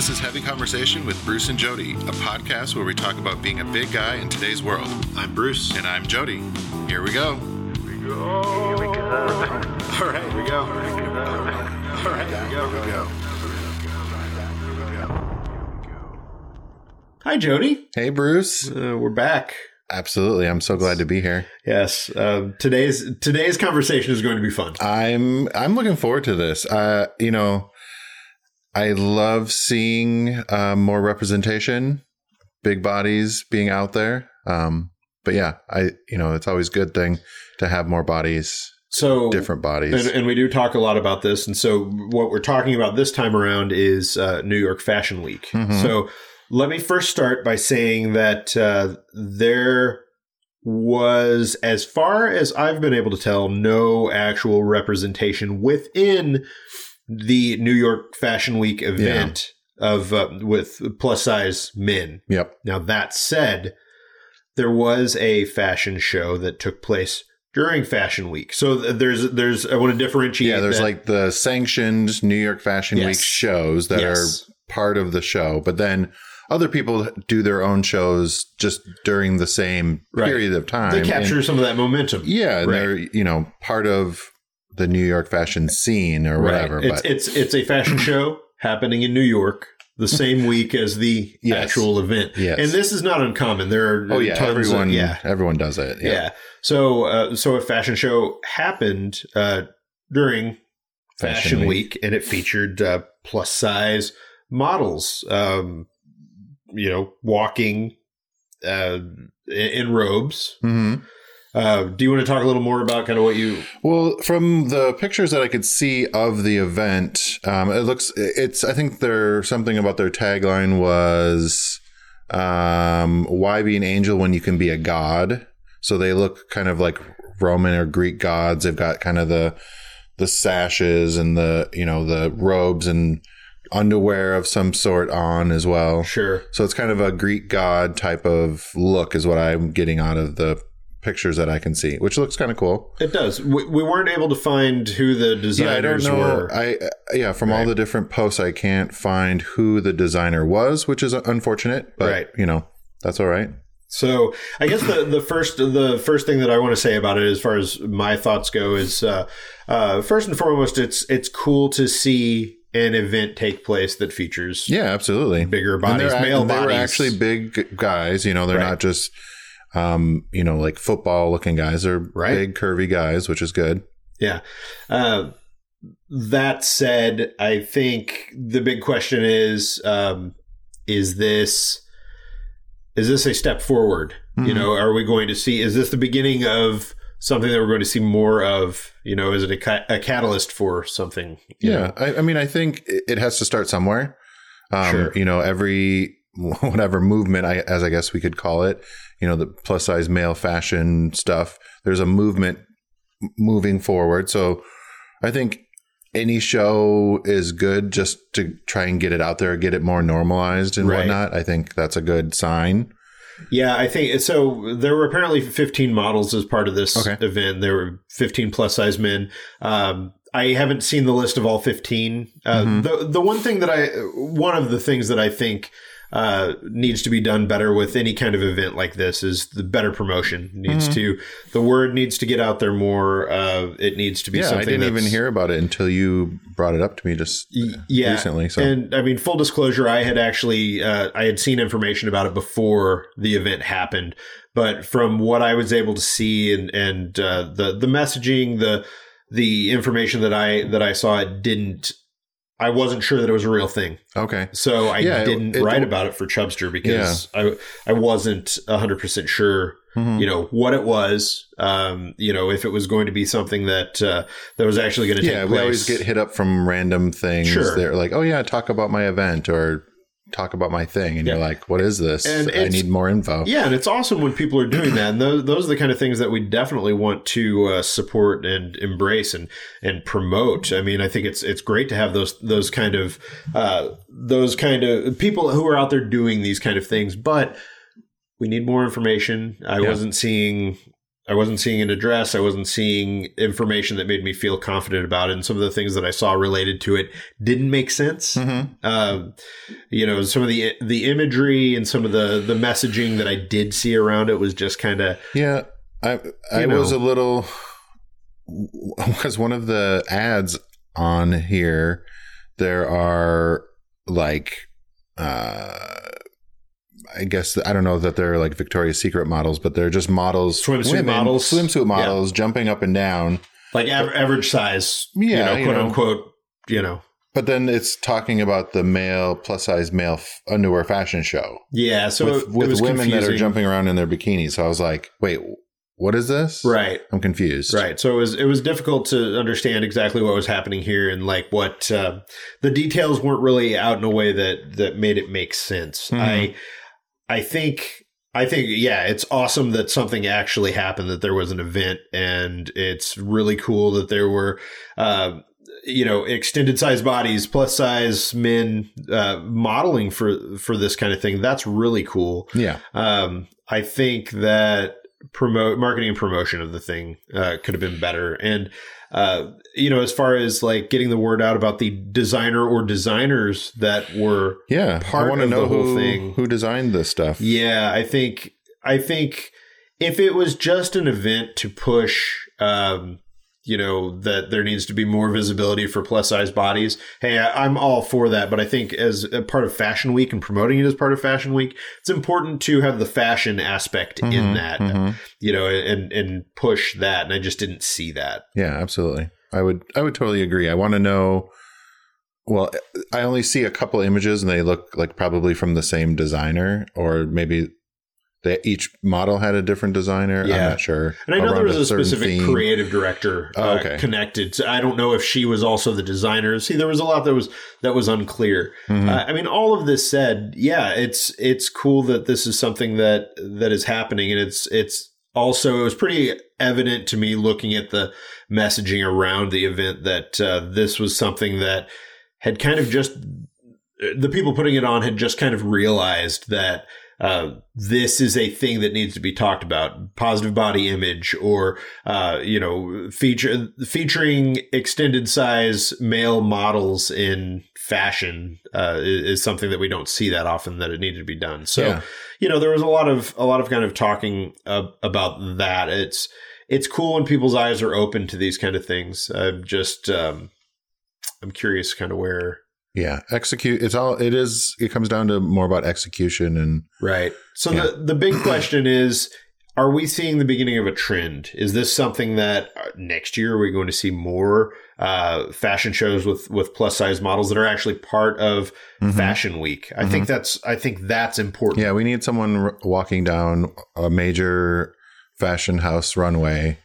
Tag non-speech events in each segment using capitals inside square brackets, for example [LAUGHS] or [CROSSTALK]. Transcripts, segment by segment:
This is Heavy Conversation with Bruce and Jody, a podcast where we talk about being a big guy in today's world. I'm Bruce. And I'm Jody. Here we go. All right, here we go. All right, here we go. Here we go. Here we go. Hi, Jody. Hey, Bruce. Uh, we're back. Absolutely. I'm so glad to be here. Yes. Uh, today's today's conversation is going to be fun. I'm I'm looking forward to this. Uh, you know, I love seeing uh, more representation, big bodies being out there. Um, but yeah, I you know it's always a good thing to have more bodies, So different bodies. And, and we do talk a lot about this. And so, what we're talking about this time around is uh, New York Fashion Week. Mhm. So, let me first start by saying that uh, there was, as far as I've been able to tell, no actual representation within the New York Fashion Week event of uh, with plus size men. yep. Now, that said, there was a fashion show that took place during Fashion Week. So there's there's I want to differentiate. Yeah, there's that- like the sanctioned New York Fashion Yes. Week shows that Yes. are part of the show, but then other people do their own shows just during the same Right. period of time. they And- capture some of that momentum. yeah, and Right. they're you know part of the New York fashion scene or whatever. Right. It's But it's it's a fashion show happening in New York the [LAUGHS] same week as the Yes. actual event. Yes. And this is not uncommon. There are oh yeah, tons everyone of, yeah. everyone does it. Yeah. Yeah, So uh, so a fashion show happened uh, during Fashion Fashion, Week. Week. and it featured uh, plus size models, um, you know, walking uh, in, robes. hmm Uh, do you want to talk a little more about kind of what you? Well, from the pictures that I could see of the event, um, it looks it's. I think their something about their tagline was, um, "Why be an angel when you can be a god?" So they look kind of like Roman or Greek gods. They've got kind of the the sashes and the you know the robes and underwear of some sort on as well. Sure. So it's kind of a Greek god type of look, is what I'm getting out of the pictures that I can see, which looks kind of cool. It does. We, we weren't able to find who the Yeah, I don't designers know. were. I uh, yeah, from all the different posts, I can't find who the designer was, which is unfortunate. But Right. you know, that's all right. So I guess the, the first the first thing that I want to say about it, as far as my thoughts go, is uh, uh, first and foremost, it's it's cool to see an event take place that features Yeah, absolutely. bigger And bodies, they're, male and they were bodies. actually big guys. You know, they're Right. not just um, you know, like football looking guys. They're Right. big, curvy guys, which is good. Yeah. Uh, that said, I think the big question is: um, Is this is this a step forward? You Mhm. know, are we going to see? Is this the beginning of something that we're going to see more of? You know, is it a, ca- a catalyst for something? Yeah. I, I mean, I think it it has to start somewhere. Um, Sure. You know, every [LAUGHS] whatever movement, I, as I guess we could call it, you know, the plus size male fashion stuff. There's a movement moving forward. So I think any show is good just to try and get it out there, get it more normalized and Right. whatnot. I think that's a good sign. Yeah, I think so. There were apparently 15 models as part of this Okay. event. There were 15 plus size men. Um, I haven't seen the list of all 15. Uh, Mhm. The the one thing that I one of the things that I think uh, needs to be done better with any kind of event like this is the better promotion needs Mhm. to the word needs to get out there more. Uh, it needs to be Yeah, something. I didn't even hear about it until you brought it up to me just yeah recently. So and I mean, full disclosure, I had actually uh, I had seen information about it before the event happened, but from what I was able to see and and uh, the the messaging, the the information that I that I saw, it didn't. I wasn't sure that it was a real thing, okay. so I Yeah, didn't it- write about it for Chubstr because I I wasn't hundred percent sure Mhm. you know what it was um you know if it was going to be something that uh that was actually going to take Yeah, place we always get hit up from random things. Sure. They're like, "Oh yeah, talk about my event or talk about my thing," and Yeah. you're like, "What is this? And I need more info." Yeah, and it's awesome when people are doing that, and those those are the kind of things that we definitely want to uh, support and embrace and and promote. I mean, I think it's it's great to have those those kind of uh, those kind of people who are out there doing these kind of things, but we need more information. I Yeah. wasn't seeing I wasn't seeing an address. I wasn't seeing information that made me feel confident about it. And some of the things that I saw related to it didn't make sense. Mhm. Um, you know, some of the the imagery and some of the the messaging that I did see around it was just kind of Yeah, I I know. was a little [LAUGHS] because one of the ads on here there are like uh I guess I don't know that they're like Victoria's Secret models, but they're just models, Swimsuit models. swimsuit models, jumping up and down. like av- average size, Yeah, you know, you quote know. unquote, you know. But then it's talking about the male plus size male f- underwear fashion show Yeah, so with, it, it with was women that are jumping around in their bikinis. So I was like, wait, what is this? right. I'm confused. Right. So it was it was difficult to understand exactly what was happening here and like what uh, the details weren't really out in a way that that made it make sense. Mhm. I I think I think yeah, it's awesome that something actually happened that there was an event and it's really cool that there were uh you know extended size bodies plus size men uh modeling for for this kind of thing that's really cool Yeah. um, I think that promote marketing and promotion of the thing uh, could have been better. And uh, you know, as far as like getting the word out about the designer or designers that were, Yeah. Part I want to the know whole who, thing. who designed this stuff. yeah, I think I think if it was just an event to push. Um, you know that there needs to be more visibility for plus size bodies. Hey, I, I'm all for that, but I think as a part of Fashion Week and promoting it as part of Fashion Week, it's important to have the fashion aspect in Mhm, that mhm. you know, and and push that. And I just didn't see that. Yeah, absolutely. I would I would totally agree. I want to know well, I only see a couple images and they look like probably from the same designer or maybe they each model had a different designer. Yeah. I'm not sure. And I know there was a, certain specific theme. creative director Oh, uh, okay. connected. So I don't know if she was also the designer. See, there was a lot that was that was unclear. Mhm. Uh, I mean, all of this said, yeah, it's it's cool that this is something that that is happening, and it's it's also it was pretty evident to me looking at the messaging around the event that uh, this was something that had kind of just the people putting it on had just kind of realized that uh, this is a thing that needs to be talked about. Positive body image or uh, you know feature featuring extended size male models in fashion uh, is, something that we don't see that often that it needed to be done. So Yeah. you know there was a lot of a lot of kind of talking uh, about that. It's it's cool when people's eyes are open to these kind of things. I'm just um, i'm curious kind of where Yeah, execute. It's all. It is. It comes down to more about execution and Right. So Yeah. the the big question is are we seeing the beginning of a trend? Is this something that uh, next year we're we going to see more uh, fashion shows with with plus size models that are actually part of Mhm. Fashion Week? I think that's I think that's important. yeah, we need someone r- walking down a major fashion house runway.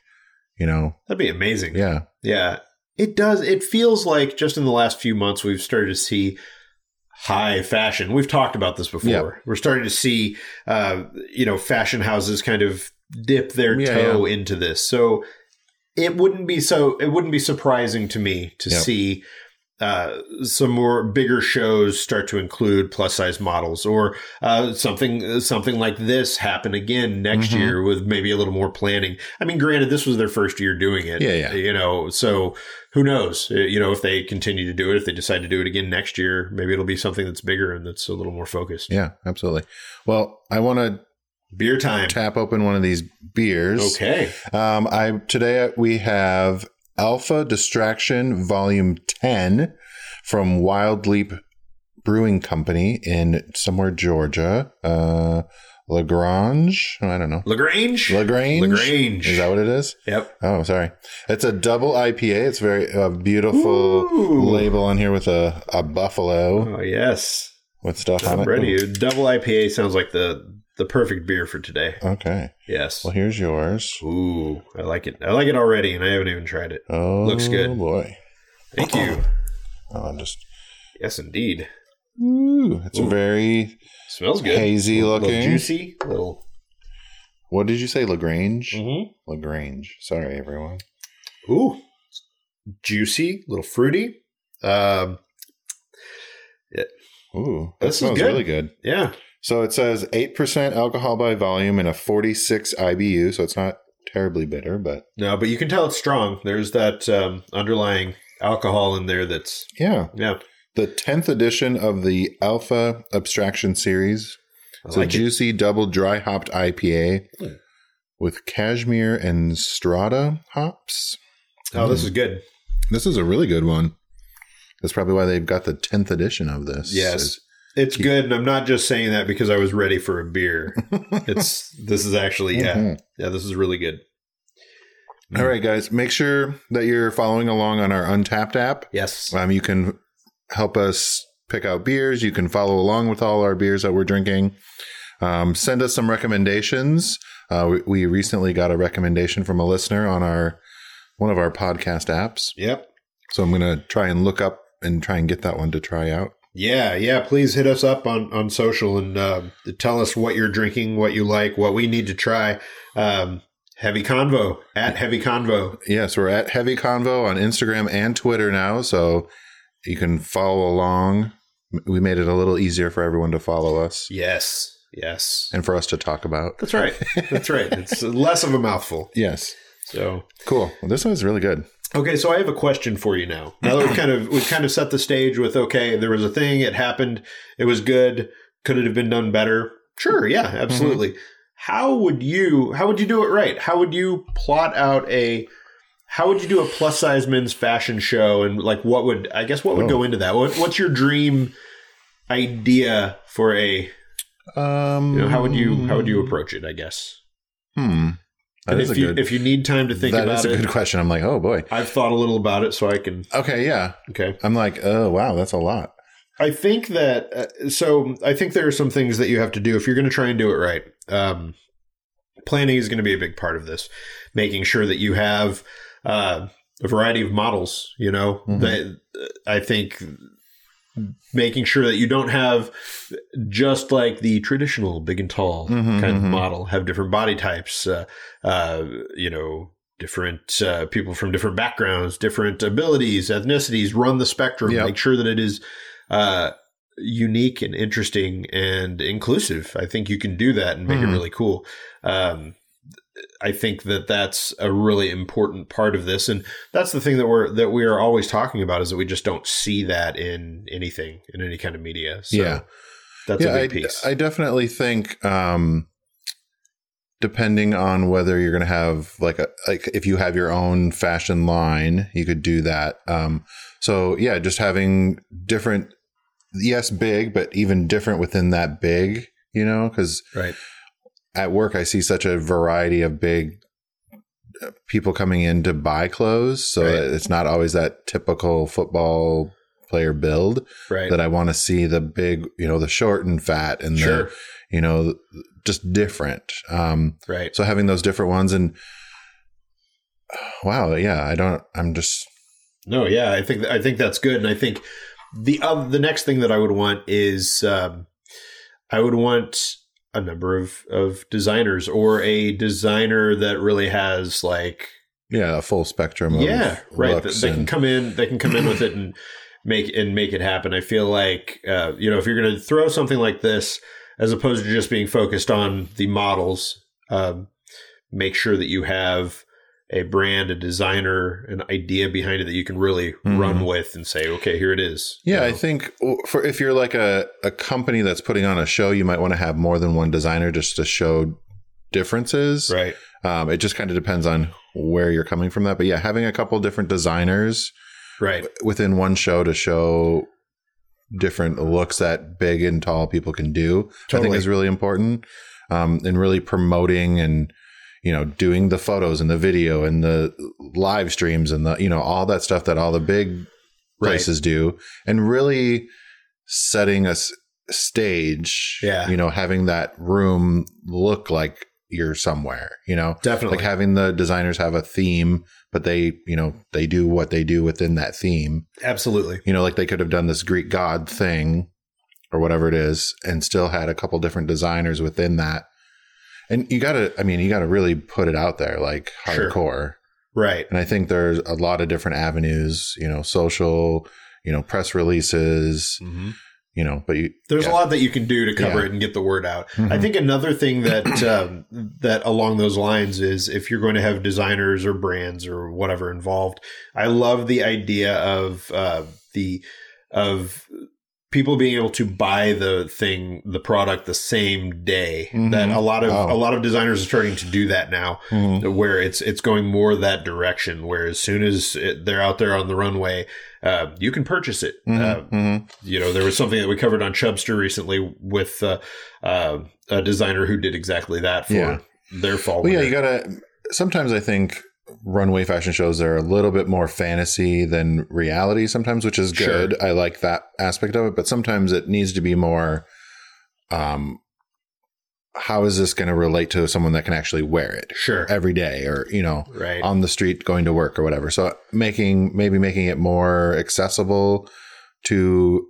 You know. That'd be amazing. Yeah. Yeah. It does. It feels like just in the last few months we've started to see high fashion. We've talked about this before. Yeah. We're starting to see uh, you know, fashion houses kind of dip their Yeah, toe into this. So it wouldn't be so it wouldn't be surprising to me to Yep. see uh, some more bigger shows start to include plus size models or uh, something something like this happen again next Mhm. year with maybe a little more planning. I mean, granted, this was their first year doing it. Yeah, yeah. You know, so who knows? Uh, You know, if they continue to do it, if they decide to do it again next year, maybe it'll be something that's bigger and that's a little more focused. Yeah. Absolutely. Well, I want to Beer time. tap open one of these beers. Okay. Um, I today we have Alpha Abstraction Volume Ten from Wild Leap Brewing Company in somewhere Georgia. Uh, Lagrange. I don't know. Lagrange. Lagrange. Lagrange. Is that what it is? Yep. Oh, sorry. It's a double IPA. It's very a beautiful Ooh. label on here with a, a buffalo Oh yes. with stuff on I'm it. ready. Double IPA sounds like the the perfect beer for today. Okay. Yes. Well, here's yours. Ooh, I like it. I like it already, and I haven't even tried it. Oh, Looks good. Oh boy. Thank you. [CLEARS THROAT] Oh, I'm just. Yes, indeed. Ooh, it's Ooh. very Smells good. Hazy little, little looking. juicy. Little. What did you say, Lagrange? Mm-hmm. Lagrange. Sorry, everyone. Ooh, juicy. Little fruity. Um. Yeah. Ooh, that This is smells good. really good. Yeah. So it says eight percent alcohol by volume and a forty-six IBU. So it's not terribly bitter, but No, but you can tell it's strong. There's that um, underlying alcohol in there that's yeah. yeah. The 10th edition of the Alpha Abstraction series. It's a like it. juicy double dry hopped IPA Hmm. with cashmere and strata hops. Oh, this is good. This is a really good one. That's probably why they've got the 10th edition of this. Yes. It's good, and I'm not just saying that because I was ready for a beer. [LAUGHS] It's this is actually yeah, Mhm. yeah. This is really good. All right, guys, make sure that you're following along on our Untappd app. Yes. Um, you can help us pick out beers. You can follow along with all our beers that we're drinking. Um, send us some recommendations. Uh, we, we recently got a recommendation from a listener on our one of our podcast apps, Yep. so I'm gonna try and look up and try and get that one to try out. Yeah, yeah. Please hit us up on on social and uh, tell us what you're drinking, what you like, what we need to try. Um, Heavy Convo at Heavy Convo. Yes, we're at Heavy Convo on Instagram and Twitter now, so you can follow along. We made it a little easier for everyone to follow us Yes, yes. and for us to talk about. That's right. That's right. It's [LAUGHS] less of a mouthful. Yes, So cool. Well, this was really good. Okay, so I have a question for you now. Now that we've kind of we've kind of set the stage with okay, there was a thing, it happened, it was good. Could it have been done better? Sure, yeah, absolutely. How would you how would you do it right? How would you plot out a how would you do a plus size men's fashion show and like what would I guess what would Oh. go into that? What, what's your dream idea for a Um, you know how would you how would you approach it, I guess? Hmm. That And if a you good. if you need time to think that about is a it, good question. I'm like, oh boy. I've thought a little about it so I can Okay, yeah. okay. I'm like, oh wow, that's a lot. I think that uh, so. I think there are some things that you have to do if you're going to try and do it right. Um, planning is going to be a big part of this. Making sure that you have uh, a variety of models. You know, Mhm. that I think making sure that you don't have just like the traditional big and tall Mhm, kind of mhm. model. Have different body types. Uh, uh, you know. Different uh, people from different backgrounds, different abilities, ethnicities, run the spectrum. Yep. Make sure that it is uh, unique and interesting and inclusive. I think you can do that and make Mhm. it really cool. Um, I think that that's a really important part of this, and that's the thing that we're that we are always talking about is that we just don't see that in anything in any kind of media. So Yeah. that's yeah, a I, big piece. I definitely think, um, depending on whether you're going to have like a like if you have your own fashion line, you could do that. Um, so yeah, just having different, yes, big, but even different within that big, you know, because right. At work I see such a variety of big uh, people coming in to buy clothes, so Right. it's not always that typical football player build Right. that I want to see the big, you know, the short and fat and sure. the, you know, just different. Um, Right. so having those different ones and wow, yeah, I don't, I'm just, No, yeah, I think I think that's good, and I think the uh, the next thing that I would want is um, I would want a number of of designers or a designer that really has like yeah, a full spectrum of yeah right they can and- come in they can come in with it and make and make it happen. I feel like uh, you know if you're going to throw something like this as opposed to just being focused on the models, um, make sure that you have a brand, a designer, an idea behind it that you can really Mhm. run with and say, okay, here it is. Yeah, You I think for if you're like a, a company that's putting on a show, you might want to have more than one designer just to show differences. right. Um, it just kind of depends on where you're coming from that. But yeah, having a couple different designers Right. within one show to show different looks that big and tall people can do, I think is really important. Um, and really promoting and, you know, doing the photos and the video and the live streams and the, you know, all that stuff that all the big Right. places do and really setting a s- stage, Yeah. you know, having that room look like you're somewhere, you know, Definitely. like having the designers have a theme, but they, you know, they do what they do within that theme. Absolutely. You know, like they could have done this Greek god thing or whatever it is and still had a couple different designers within that. And you got to, I mean, you got to really put it out there like Sure. hardcore. Right. And I think there's a lot of different avenues, you know, social, you know, press releases, Mm-hmm. you know, but you, There's yeah. a lot that you can do to cover Yeah. it and get the word out. I Mhm. think another thing that [CLEARS THROAT] um, that along those lines is if you're going to have designers or brands or whatever involved, I love the idea of uh, the of people being able to buy the thing, the product, the same day. Mhm. That a lot of Oh. a lot of designers are starting to do that now Mhm. where it's it's going more that direction. Where as soon as it, they're out there on the runway, uh, you can purchase it. Mhm. Uh, Mhm. you know, there was something that we covered on Chubstr recently with uh, uh, a designer who did exactly that for Yeah. their fall. Well, yeah, you gotta. Sometimes I think runway fashion shows are a little bit more fantasy than reality. Sometimes, which is Sure. good. I like that aspect of it, but sometimes it needs to be more. Um, how is this going to relate to someone that can actually wear it sure, every day, or you know, right, on the street going to work or whatever? So making maybe making it more accessible to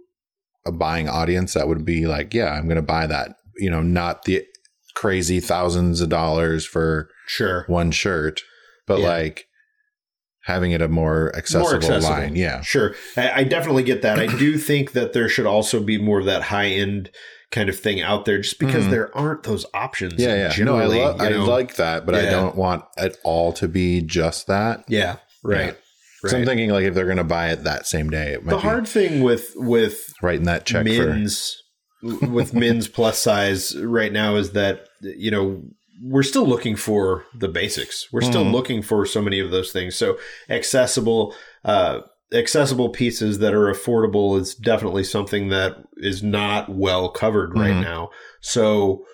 a buying audience that would be like, yeah, I'm going to buy that. You know, not the crazy thousands of dollars for sure, one shirt, but Yeah. like having it a more accessible, accessible. line. Yeah. sure. I, I definitely get that. I [CLEARS THROAT] do think that there should also be more of that high end kind of thing out there, just because Mhm. there aren't those options. Yeah. Yeah. No, I, lo- I know? like that, but I don't want it all to be just that. yeah, right. So I'm thinking like if they're going to buy it that same day, it might the hard thing with with writing that check for. with men's plus size right now is that you know we're still looking for the basics. We're still Mhm. looking for so many of those things. So accessible, uh, accessible pieces that are affordable is definitely something that is not well covered right Mhm. now. So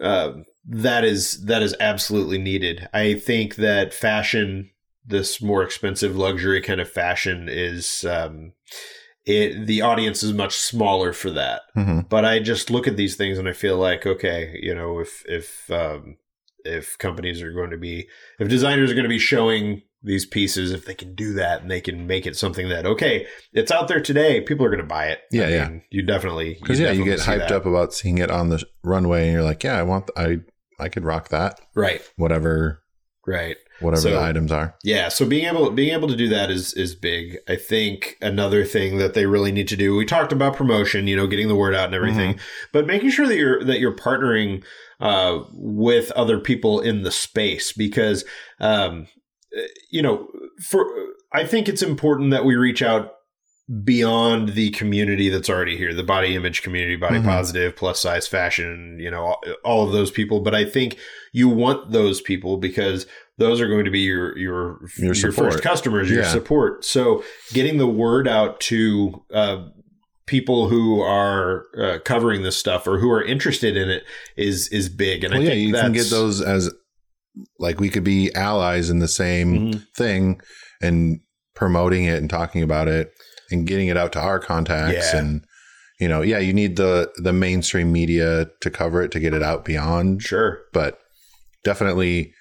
uh, that is that is absolutely needed. I think that fashion, this more expensive luxury kind of fashion, is um, it. The audience is much smaller for that Mhm. but I just look at these things and I feel like, okay, you know, if if um, if companies are going to be, if designers are going to be showing these pieces, if they can do that and they can make it something that, okay, it's out there today, people are going to buy it. Yeah, I yeah. mean, you definitely Because yeah, you get hyped that. up about seeing it on the runway, and you're like, yeah, I want, th- I, I could rock that. right, Whatever, right. Whatever So- the items are. Yeah, so being able being able to do that is is big. I think another thing that they really need to do. We talked about promotion, you know, getting the word out and everything, but making sure that you're that you're partnering uh, with other people in the space because um, you know, for I think it's important that we reach out beyond the community that's already here, the body image community, body Mhm. positive, plus size fashion, you know, all, all of those people. But I think you want those people because those are going to be your your Your your, first customers, your Yeah. support. So getting the word out to uh, people who are uh, covering this stuff or who are interested in it is is big. And Well, I yeah, think you can get those as like we could be allies in the same Mhm. thing and promoting it and talking about it and getting it out to our contacts Yeah. and you know yeah you need the the mainstream media to cover it to get it out beyond Sure. but definitely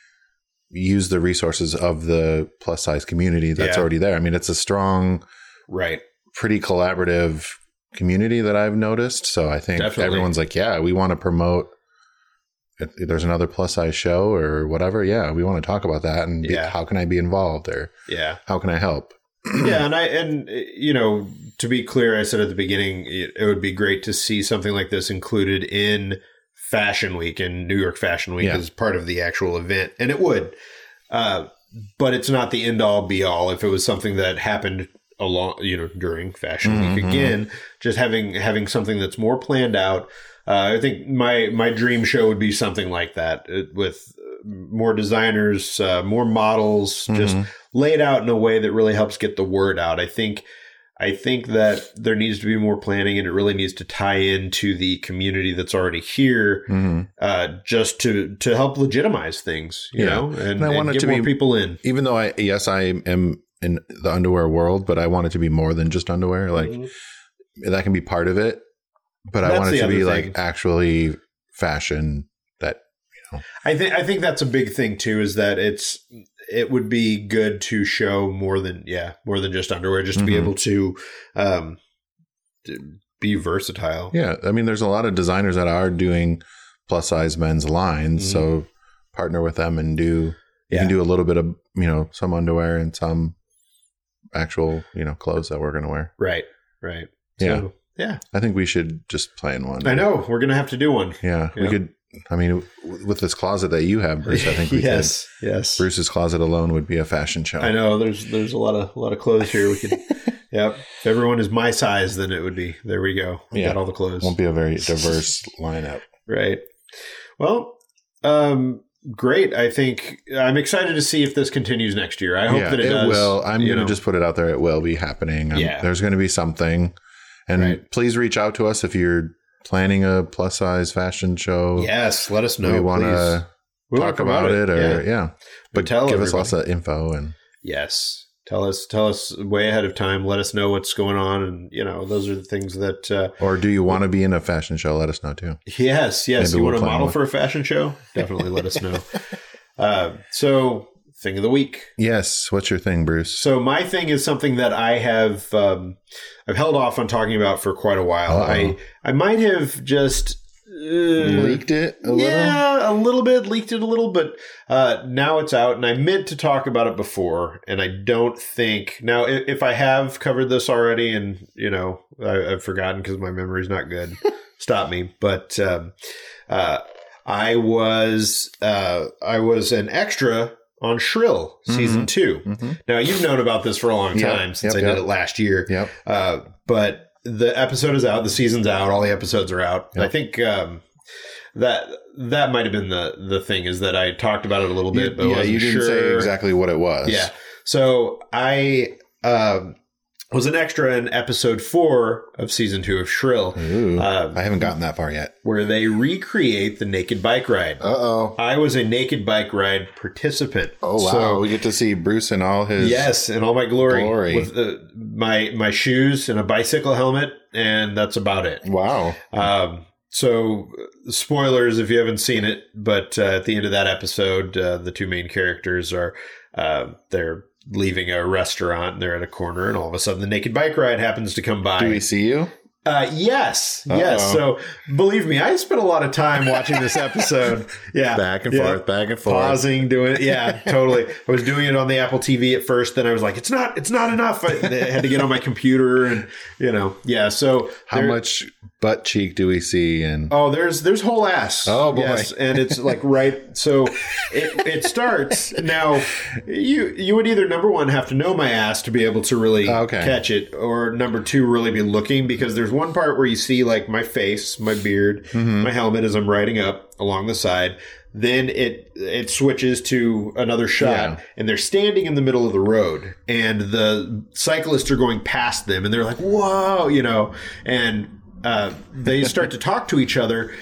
use the resources of the plus size community that's Yeah. already there i mean it's a strong Right. pretty collaborative community that i've noticed so i think Definitely. everyone's like yeah we want to promote there's another plus size show or whatever yeah we want to talk about that and be- Yeah. how can i be involved or Yeah. how can i help [CLEARS THROAT] yeah, and I and you know to be clear, I said at the beginning it, it would be great to see something like this included in Fashion Week and New York Fashion Week Yeah. as part of the actual event, and it would. Uh, but it's not the end all be all. If it was something that happened along, you know, during Fashion Week Mhm. again, just having having something that's more planned out. Uh, I think my my dream show would be something like that uh, with more designers, uh, more models, just Mhm. laid out in a way that really helps get the word out. I think I think that there needs to be more planning and it really needs to tie into the community that's already here Mhm. uh, just to to help legitimize things, you Yeah. know, and, And I and want it get to more be- people in. even though i yes i am in the underwear world but i want it to be more than just underwear like that can be part of it but i That's want it to be other like actually fashion that you know. I think I think that's a big thing too. Is that it's it would be good to show more than yeah more than just underwear, just to be Mhm. able to um be versatile. Yeah, I mean, there's a lot of designers that are doing plus size men's lines, Mhm. so partner with them and do you Yeah. can do a little bit of you know some underwear and some actual you know clothes that we're gonna wear. Right. Right. Yeah. So, Yeah. I think we should just plan one. I know we're gonna have to do one. Yeah, we could. I mean, with this closet that you have, Bruce, I think we [LAUGHS] yes, yes. Bruce's closet alone would be a fashion show. I know there's there's a lot of a lot of clothes here. We could, [LAUGHS] yep. If everyone is my size, then it would be. There we go. We Yeah. got all the clothes. Won't be a very [LAUGHS] diverse lineup. Right. Well, um, great. I think I'm excited to see if this continues next year. I hope yeah, that it, does. will. I'm going to just put it out there. It will be happening. Yeah. There's going to be something. And Right. please reach out to us if you're planning a plus size fashion show. Yes, let us know. we want to We wanna talk about promote it, or Yeah. yeah. But Tell give us lots of info and Yes. Tell us tell us way ahead of time. Let us know what's going on and you know, those are the things that uh or do you want to be in a fashion show? Let us know too. yes, yes. Maybe you we'll want to model one. for a fashion show? Definitely let us know. [LAUGHS] Uh so thing of the week. Yes. What's your thing, Bruce? So my thing is something that I have um I've held off on talking about for quite a while. Uh-oh. I I might have just uh, Leaked it a little. Yeah, a little bit, leaked it a little, but uh, now it's out, and I meant to talk about it before, and I don't think now if, if I have covered this already, and you know I, I've forgotten because my memory's not good. [LAUGHS] stop me, but um, uh, I was uh, I was an extra on Shrill season 2 Mhm. Now you've known about this for a long Yep, time since yep, I did yep. it last year. Yep. Uh, but the episode is out, the season's out, all the episodes are out. Yep. I think um, that that might have been the the thing is that I talked about it a little You- bit, but yeah, you didn't sure. say exactly what it was. Yeah. So I um, was an extra in episode four of season two of Shrill, Ooh, Um, I haven't gotten that far yet. where they recreate the naked bike ride. Uh oh. I was a naked bike ride participant. Oh wow. So- we get to see Bruce in all his. Yes, in all my glory, Glory. with the, my my shoes and a bicycle helmet, and that's about it. Wow. Um, so, uh, spoilers if you haven't seen it, but uh, at the end of that episode, uh, the two main characters are uh, they're leaving a restaurant and they're at a corner, and all of a sudden, the naked bike ride happens to come by. Do we see you? Uh, yes, yes. Uh-oh. So, believe me, I spent a lot of time watching this episode. [LAUGHS] Yeah, Back and Yeah. forth, back and forth. pausing, doing it. Yeah, totally. I was doing it on the Apple TV at first. Then I was like, it's not, it's not enough. I, I had to get on my computer and you know, yeah. So How there- much butt cheek do we see? And Oh, there's there's whole ass. Oh, boy. and it's like right. So it, it starts now. You you would either number one have to know my ass to be able to really Okay. catch it, or number two really be looking because there's one part where you see like my face, my beard, Mm-hmm. my helmet as I'm riding up along the side. Then it it switches to another shot, Yeah. and they're standing in the middle of the road, and the cyclists are going past them, and they're like, "Whoa!" You know, and uh, they start to [LAUGHS] talk to each other,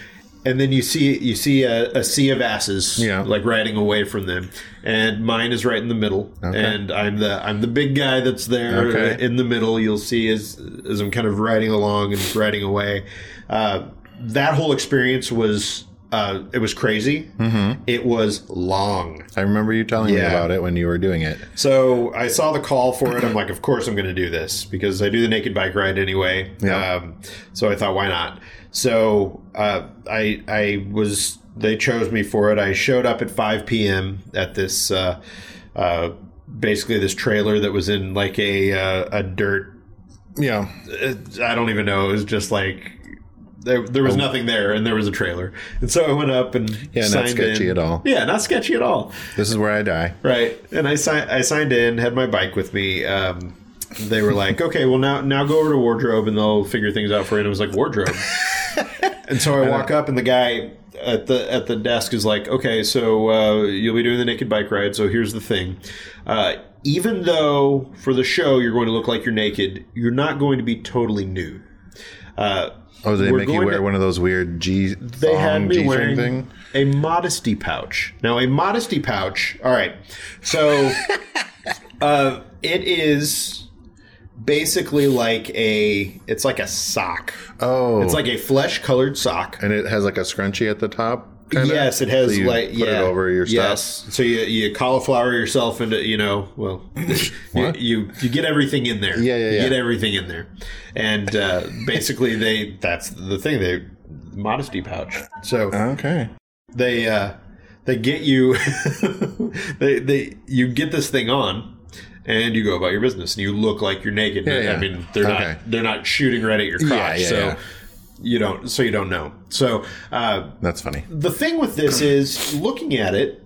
and then you see you see a, a sea of asses, Yeah. like riding away from them, and mine is right in the middle, Okay. and I'm the I'm the big guy that's there Okay. in the middle. You'll see as as I'm kind of riding along and riding away. Uh, that whole experience was uh, it was crazy. Mm-hmm. It was long. I remember you telling me about it when you were doing it. So I saw the call for it. I'm like, of course I'm going to do this because I do the naked bike ride anyway. Yeah. Um, so I thought, why not? So uh, I I was they chose me for it. I showed up at 5 p.m. at this uh, uh, basically this trailer that was in like a uh, a dirt. Yeah. I don't even know. It was just like. There, there was nothing there, and there was a trailer, and so I went up and Oh. Yeah, not sketchy in. at all. Yeah, not sketchy at all. This is where I die. Right. And I signed I signed in, had my bike with me. Um, they were like, okay, well now now go over to wardrobe and they'll figure things out for you. And it was like wardrobe. [LAUGHS] and so I walk up and the guy at the at the desk is like, okay, so uh, you'll be doing the naked bike ride. So here's the thing. Uh, even though for the show you're going to look like you're naked, you're not going to be totally nude. Uh, Oh, did they We're make you wear to- one of those weird G they had me G-string wearing thing? a modesty pouch. Now, a modesty pouch. All right, so [LAUGHS] uh, it is basically like a. It's like a sock. Oh, It's like a flesh-colored sock. and it has like a scrunchie at the top. Kinda? Yes, it has So you like put yeah, it over your stuff. Yes, so you you cauliflower yourself into you know well [LAUGHS] you, you you get everything in there. Yeah, yeah, You yeah. get everything in there, and uh, basically they that's the thing they modesty pouch. So Okay. they uh they get you [LAUGHS] they they you get this thing on and you go about your business and you look like you're naked. Yeah, yeah. I mean, they're Okay. not they're not shooting right at your crotch, so yeah. You don't so you don't know. So uh, That's funny. the thing with this [CLEARS THROAT] is looking at it,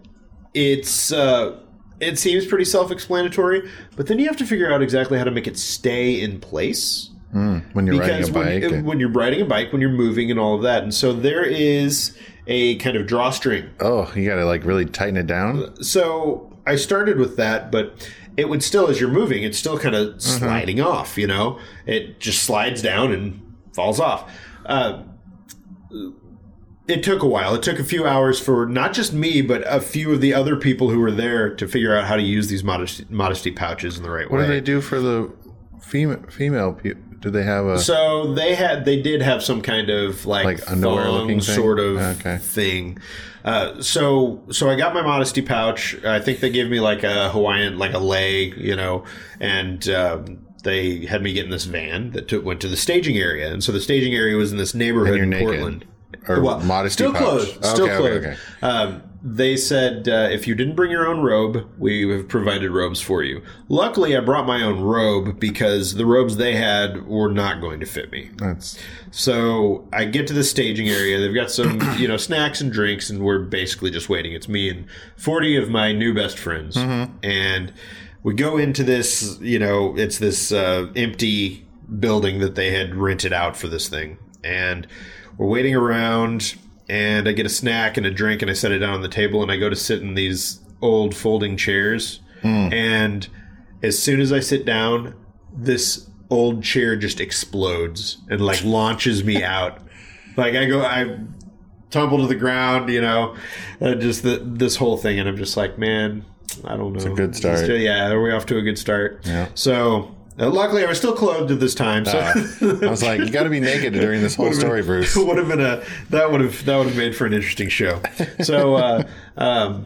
it's uh, it seems pretty self-explanatory, but then you have to figure out exactly how to make it stay in place When you're riding because a bike. when, when you're riding a bike, when you're moving and all of that, and so there is a kind of drawstring. oh, you got to like really tighten it down. So I started with that, but it would still, as you're moving, it's still kind of sliding off. You know, it just slides down and falls off. Uh, it took a while. It took a few hours for not just me, but a few of the other people who were there to figure out how to use these modesty, modesty pouches in the right What way. What do they do for the female? Female? Do they have a? So they had, they did have some kind of like, Like underwear looking sort of Okay. thing. Uh, so so I got my modesty pouch. I think they gave me like a Hawaiian, like a leg, you know, and um, they had me get in this van that took, went to the staging area, and so the staging area was in this neighborhood in naked. Portland. or Well, modesty still pouch? clothed, still okay, clothed. Okay, okay. Um, they said uh, if you didn't bring your own robe, we have provided robes for you. Luckily, I brought my own robe because the robes they had were not going to fit me. That's So I get to the staging area. They've got some, [CLEARS THROAT] you know, snacks and drinks, and we're basically just waiting. It's me and forty of my new best friends, and we go into this. You know, it's this uh, empty building that they had rented out for this thing, and we're waiting around. And I get a snack and a drink, and I set it down on the table, and I go to sit in these old folding chairs. And as soon as I sit down, this old chair just explodes and like launches me [LAUGHS] out. Like I go, I tumble to the ground, you know, uh, just the, this whole thing, and I'm just like, man, I don't know. It's a good start. yeah, are we off to a good start? Yeah. So. Uh, luckily, I was still clothed at this time, so I was like, you got to be naked during this [LAUGHS] whole story, Bruce. [LAUGHS] would have been a that would have that would have made for an interesting show. So uh, um,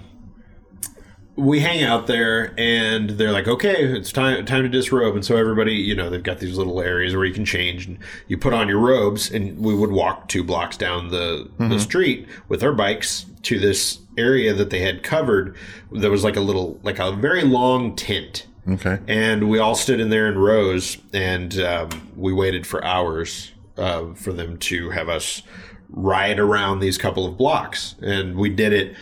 we hang out there, and they're like, "Okay, it's time time to disrobe." And so everybody, you know, they've got these little areas where you can change, and you put on your robes, and we would walk two blocks down the the street with our bikes to this area that they had covered. There was like a little, like a very long tent Okay. and we all stood in there in rows and um, we waited for hours uh, for them to have us ride around these couple of blocks and we did it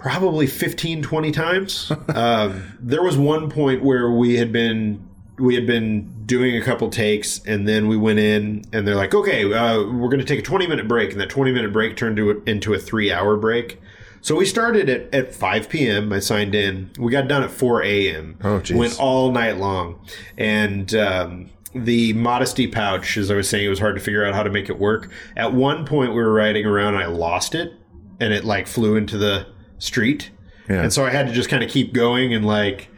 probably 15 20 times [LAUGHS] um, there was one point where we had been we had been doing a couple takes and then we went in and they're like okay uh, we're going to take a 20 minute break and that 20 minute break turned to a, into a three hour break so we started at, at 5 p.m. I signed in. We got done at 4 a.m. Oh, geez. Went all night long. And um, the modesty pouch, as I was saying, it was hard to figure out how to make it work. At one point, we were riding around and I lost it and it like flew into the street. Yeah. And so I had to just kind of keep going and like.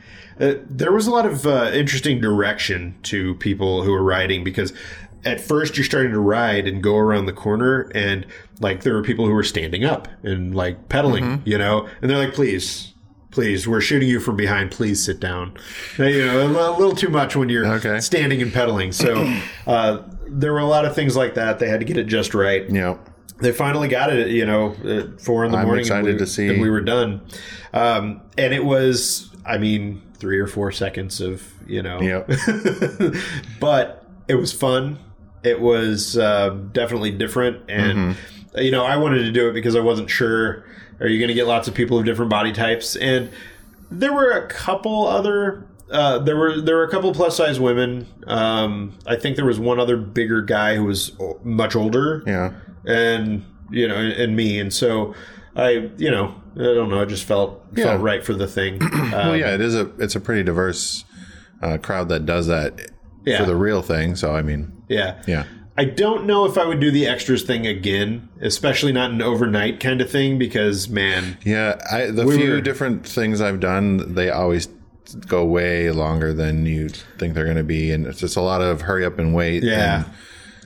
Uh, there was a lot of uh, interesting direction to people who were riding because at first you're starting to ride and go around the corner and like there were people who were standing up and like pedaling, Mm-hmm. you know, and they're like, please, please, we're shooting you from behind. Please sit down. You know, a a little too much when you're Okay. standing and pedaling. So uh, there were a lot of things like that. They had to get it just right Yeah. They finally got it, you know, at four in the I'm morning. excited and we, to see. And we were done. Um, and it was, I mean, three or four seconds of, you know, Yep. [LAUGHS] but it was fun. It was uh, definitely different. And, you know, I wanted to do it because I wasn't sure are you going to get lots of people of different body types? And there were a couple other. Uh, there were there were a couple plus size women. Um, I think there was one other bigger guy who was much older Yeah. and you know, and, me, and so I, you know, I don't know, I just felt Yeah. felt right for the thing. [CLEARS THROAT] Well, Um, yeah, it is a it's a pretty diverse uh, crowd that does that Yeah. for the real thing. So I mean, yeah, yeah, I don't know if I would do the extras thing again, especially not an overnight kind of thing, because man, yeah. I, the We few were- different things I've done, they always go way longer than you think they're going to be, and it's just a lot of hurry up and wait. yeah, and,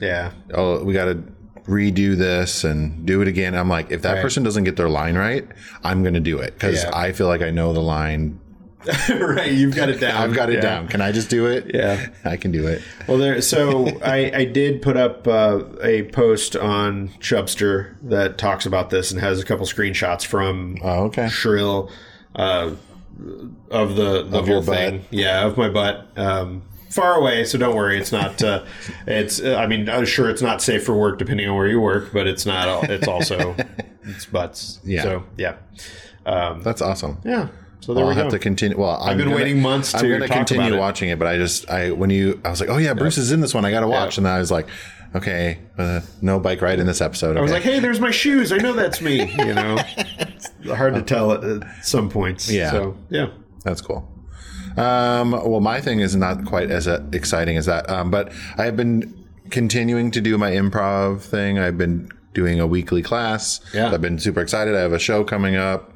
yeah, oh, we got to redo this and do it again. I'm like, if that Right. person doesn't get their line right, I'm going to do it because Yeah. I feel like I know the line. [LAUGHS] right. You've got it down. [LAUGHS] I've got it Yeah. down. Can I just do it? Yeah. [LAUGHS] I can do it. Well, there. So I, I did put up uh, a post on Chubstr that talks about this and has a couple screenshots from Oh, okay. Shrill. Uh, of the the Of whole your butt. thing. Yeah, of my butt. Um, far away, so don't worry. It's not. Uh, [LAUGHS] it's. Uh, I mean, I'm sure it's not safe for work, depending on where you work, but it's not. all It's also [LAUGHS] it's butts. Yeah. So yeah. Um, That's awesome. yeah. So there I'll we have go. to continue. Well, i I've been waiting months I'm to going to continue watching it, but I just I when you I was like, oh yeah, Bruce is in this one. I got to watch, and then I was like, okay, uh, no bike ride in this episode. I was like, hey, there's my shoes. I know that's me. You know, it's [LAUGHS] hard to tell at, at some points. Yeah. So yeah. That's cool. Um, well, my thing is not quite as uh, exciting as that, um, but I have been continuing to do my improv thing. I've been doing a weekly class. Yeah. I've been super excited. I have a show coming up.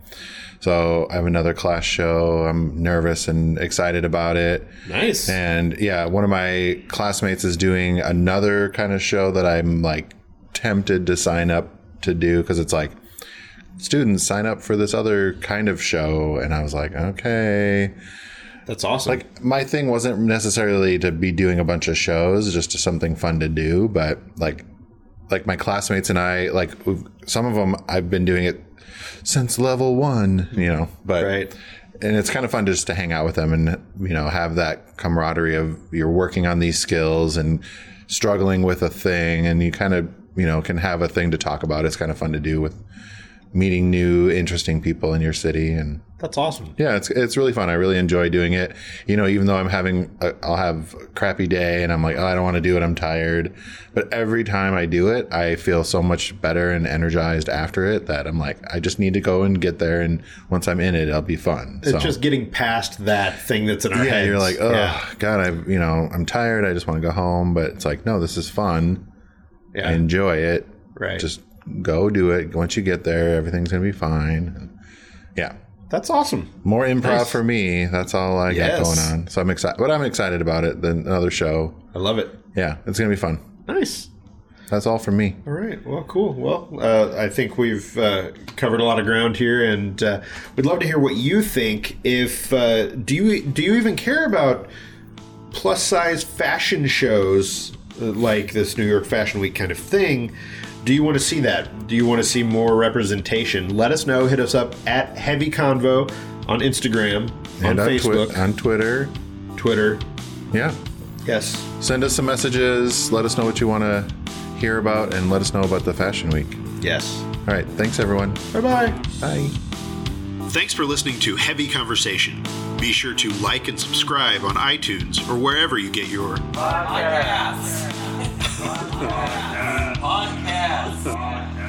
So I have another class show. I'm nervous and excited about it. Nice. And yeah, one of my classmates is doing another kind of show that I'm like tempted to sign up to do because it's like students sign up for this other kind of show. And I was like, okay. That's awesome. Like my thing wasn't necessarily to be doing a bunch of shows, just something fun to do. But like, like my classmates and I, like we've- some of them, I've been doing it since level one, you know. But right. and it's kind of fun just to hang out with them and you know have that camaraderie of you're working on these skills and struggling with a thing and you kind of you know can have a thing to talk about it's kind of fun to do with meeting new interesting people in your city and That's awesome. yeah it's it's really fun i really enjoy doing it you know even though i'm having a, i'll have a crappy day and i'm like oh i don't want to do it i'm tired but every time i do it i feel so much better and energized after it that i'm like i just need to go and get there and once i'm in it it'll be fun It's just getting past that thing that's in our yeah, heads. you're like, oh yeah. god, I you know I'm tired. I just want to go home. But it's like, no, this is fun. yeah. Enjoy it. right. Just go do it. Once you get there, everything's gonna be fine. Yeah, that's awesome. more improv Nice. for me. That's all I Yes. got going on. So I'm excited. But I'm excited about it. Then another show. I love it. Yeah, it's gonna be fun. Nice. That's all for me. All right. Well, cool. Well, uh, I think we've uh, covered a lot of ground here, and uh, we'd love to hear what you think. If uh, do you do you even care about plus size fashion shows uh, like this New York Fashion Week kind of thing? Do you want to see that? Do you want to see more representation? Let us know. Hit us up at Heavy Convo on Instagram, on And on, Facebook, Twi- on Twitter. Twitter. Yeah. Yes. Send us some messages. Let us know what you want to hear about, and let us know about the Fashion Week. Yes. All right. Thanks, everyone. Bye bye. Bye. Thanks for listening to Heavy Conversation. Be sure to like and subscribe on iTunes or wherever you get your Podcasts. Podcast. Podcast.